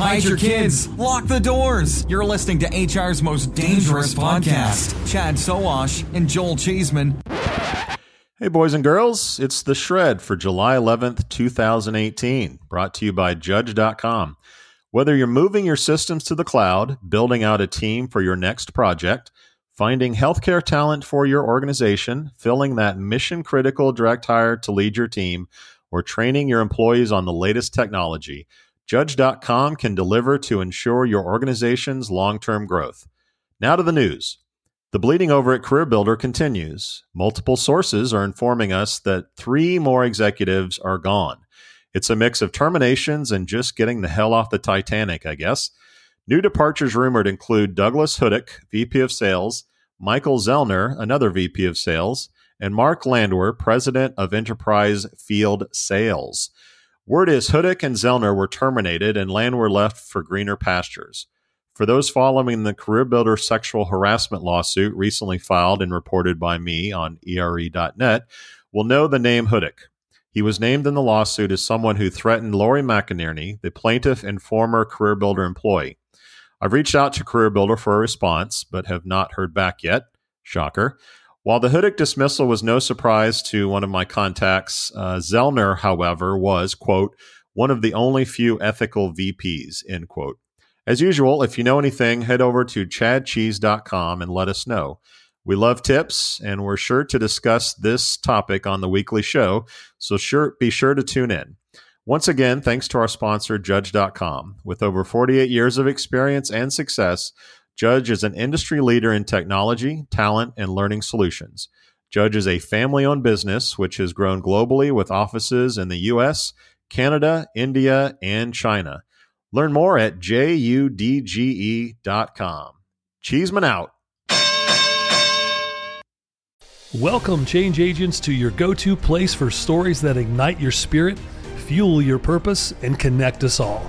Hide your kids. Lock the doors. You're listening to HR's most dangerous podcast. Chad Sowash and Joel Cheeseman. Hey, boys and girls, it's the Shred for July 11th, 2018, brought to you by Judge.com. Whether you're moving your systems to the cloud, building out a team for your next project, finding healthcare talent for your organization, filling that mission critical direct hire to lead your team, or training your employees on the latest technology, Judge.com can deliver to ensure your organization's long term growth. Now to the news. The bleeding over at CareerBuilder continues. Multiple sources are informing us that three more executives are gone. It's a mix of terminations and just getting the hell off the Titanic, I guess. New departures rumored include Douglas Hudick, VP of Sales, Michael Zellner, another VP of Sales, and Mark Landwer, President of Enterprise Field Sales. Word is Hudick and Zellner were terminated and Landwer left for greener pastures. For those following the Career Builder sexual harassment lawsuit recently filed and reported by me on ERE.net, will know the name Hudick. He was named in the lawsuit as someone who threatened Lori McInerney, the plaintiff and former Career Builder employee. I've reached out to Career Builder for a response, but have not heard back yet. Shocker. While the Hudick dismissal was no surprise to one of my contacts, uh, Zellner, however, was, quote, one of the only few ethical VPs, end quote. As usual, if you know anything, head over to chadcheese.com and let us know. We love tips, and we're sure to discuss this topic on the weekly show, so sure, be sure to tune in. Once again, thanks to our sponsor, Judge.com. With over 48 years of experience and success, Judge is an industry leader in technology, talent, and learning solutions. Judge is a family owned business which has grown globally with offices in the US, Canada, India, and China. Learn more at judge.com. Cheeseman out. Welcome, change agents, to your go to place for stories that ignite your spirit, fuel your purpose, and connect us all.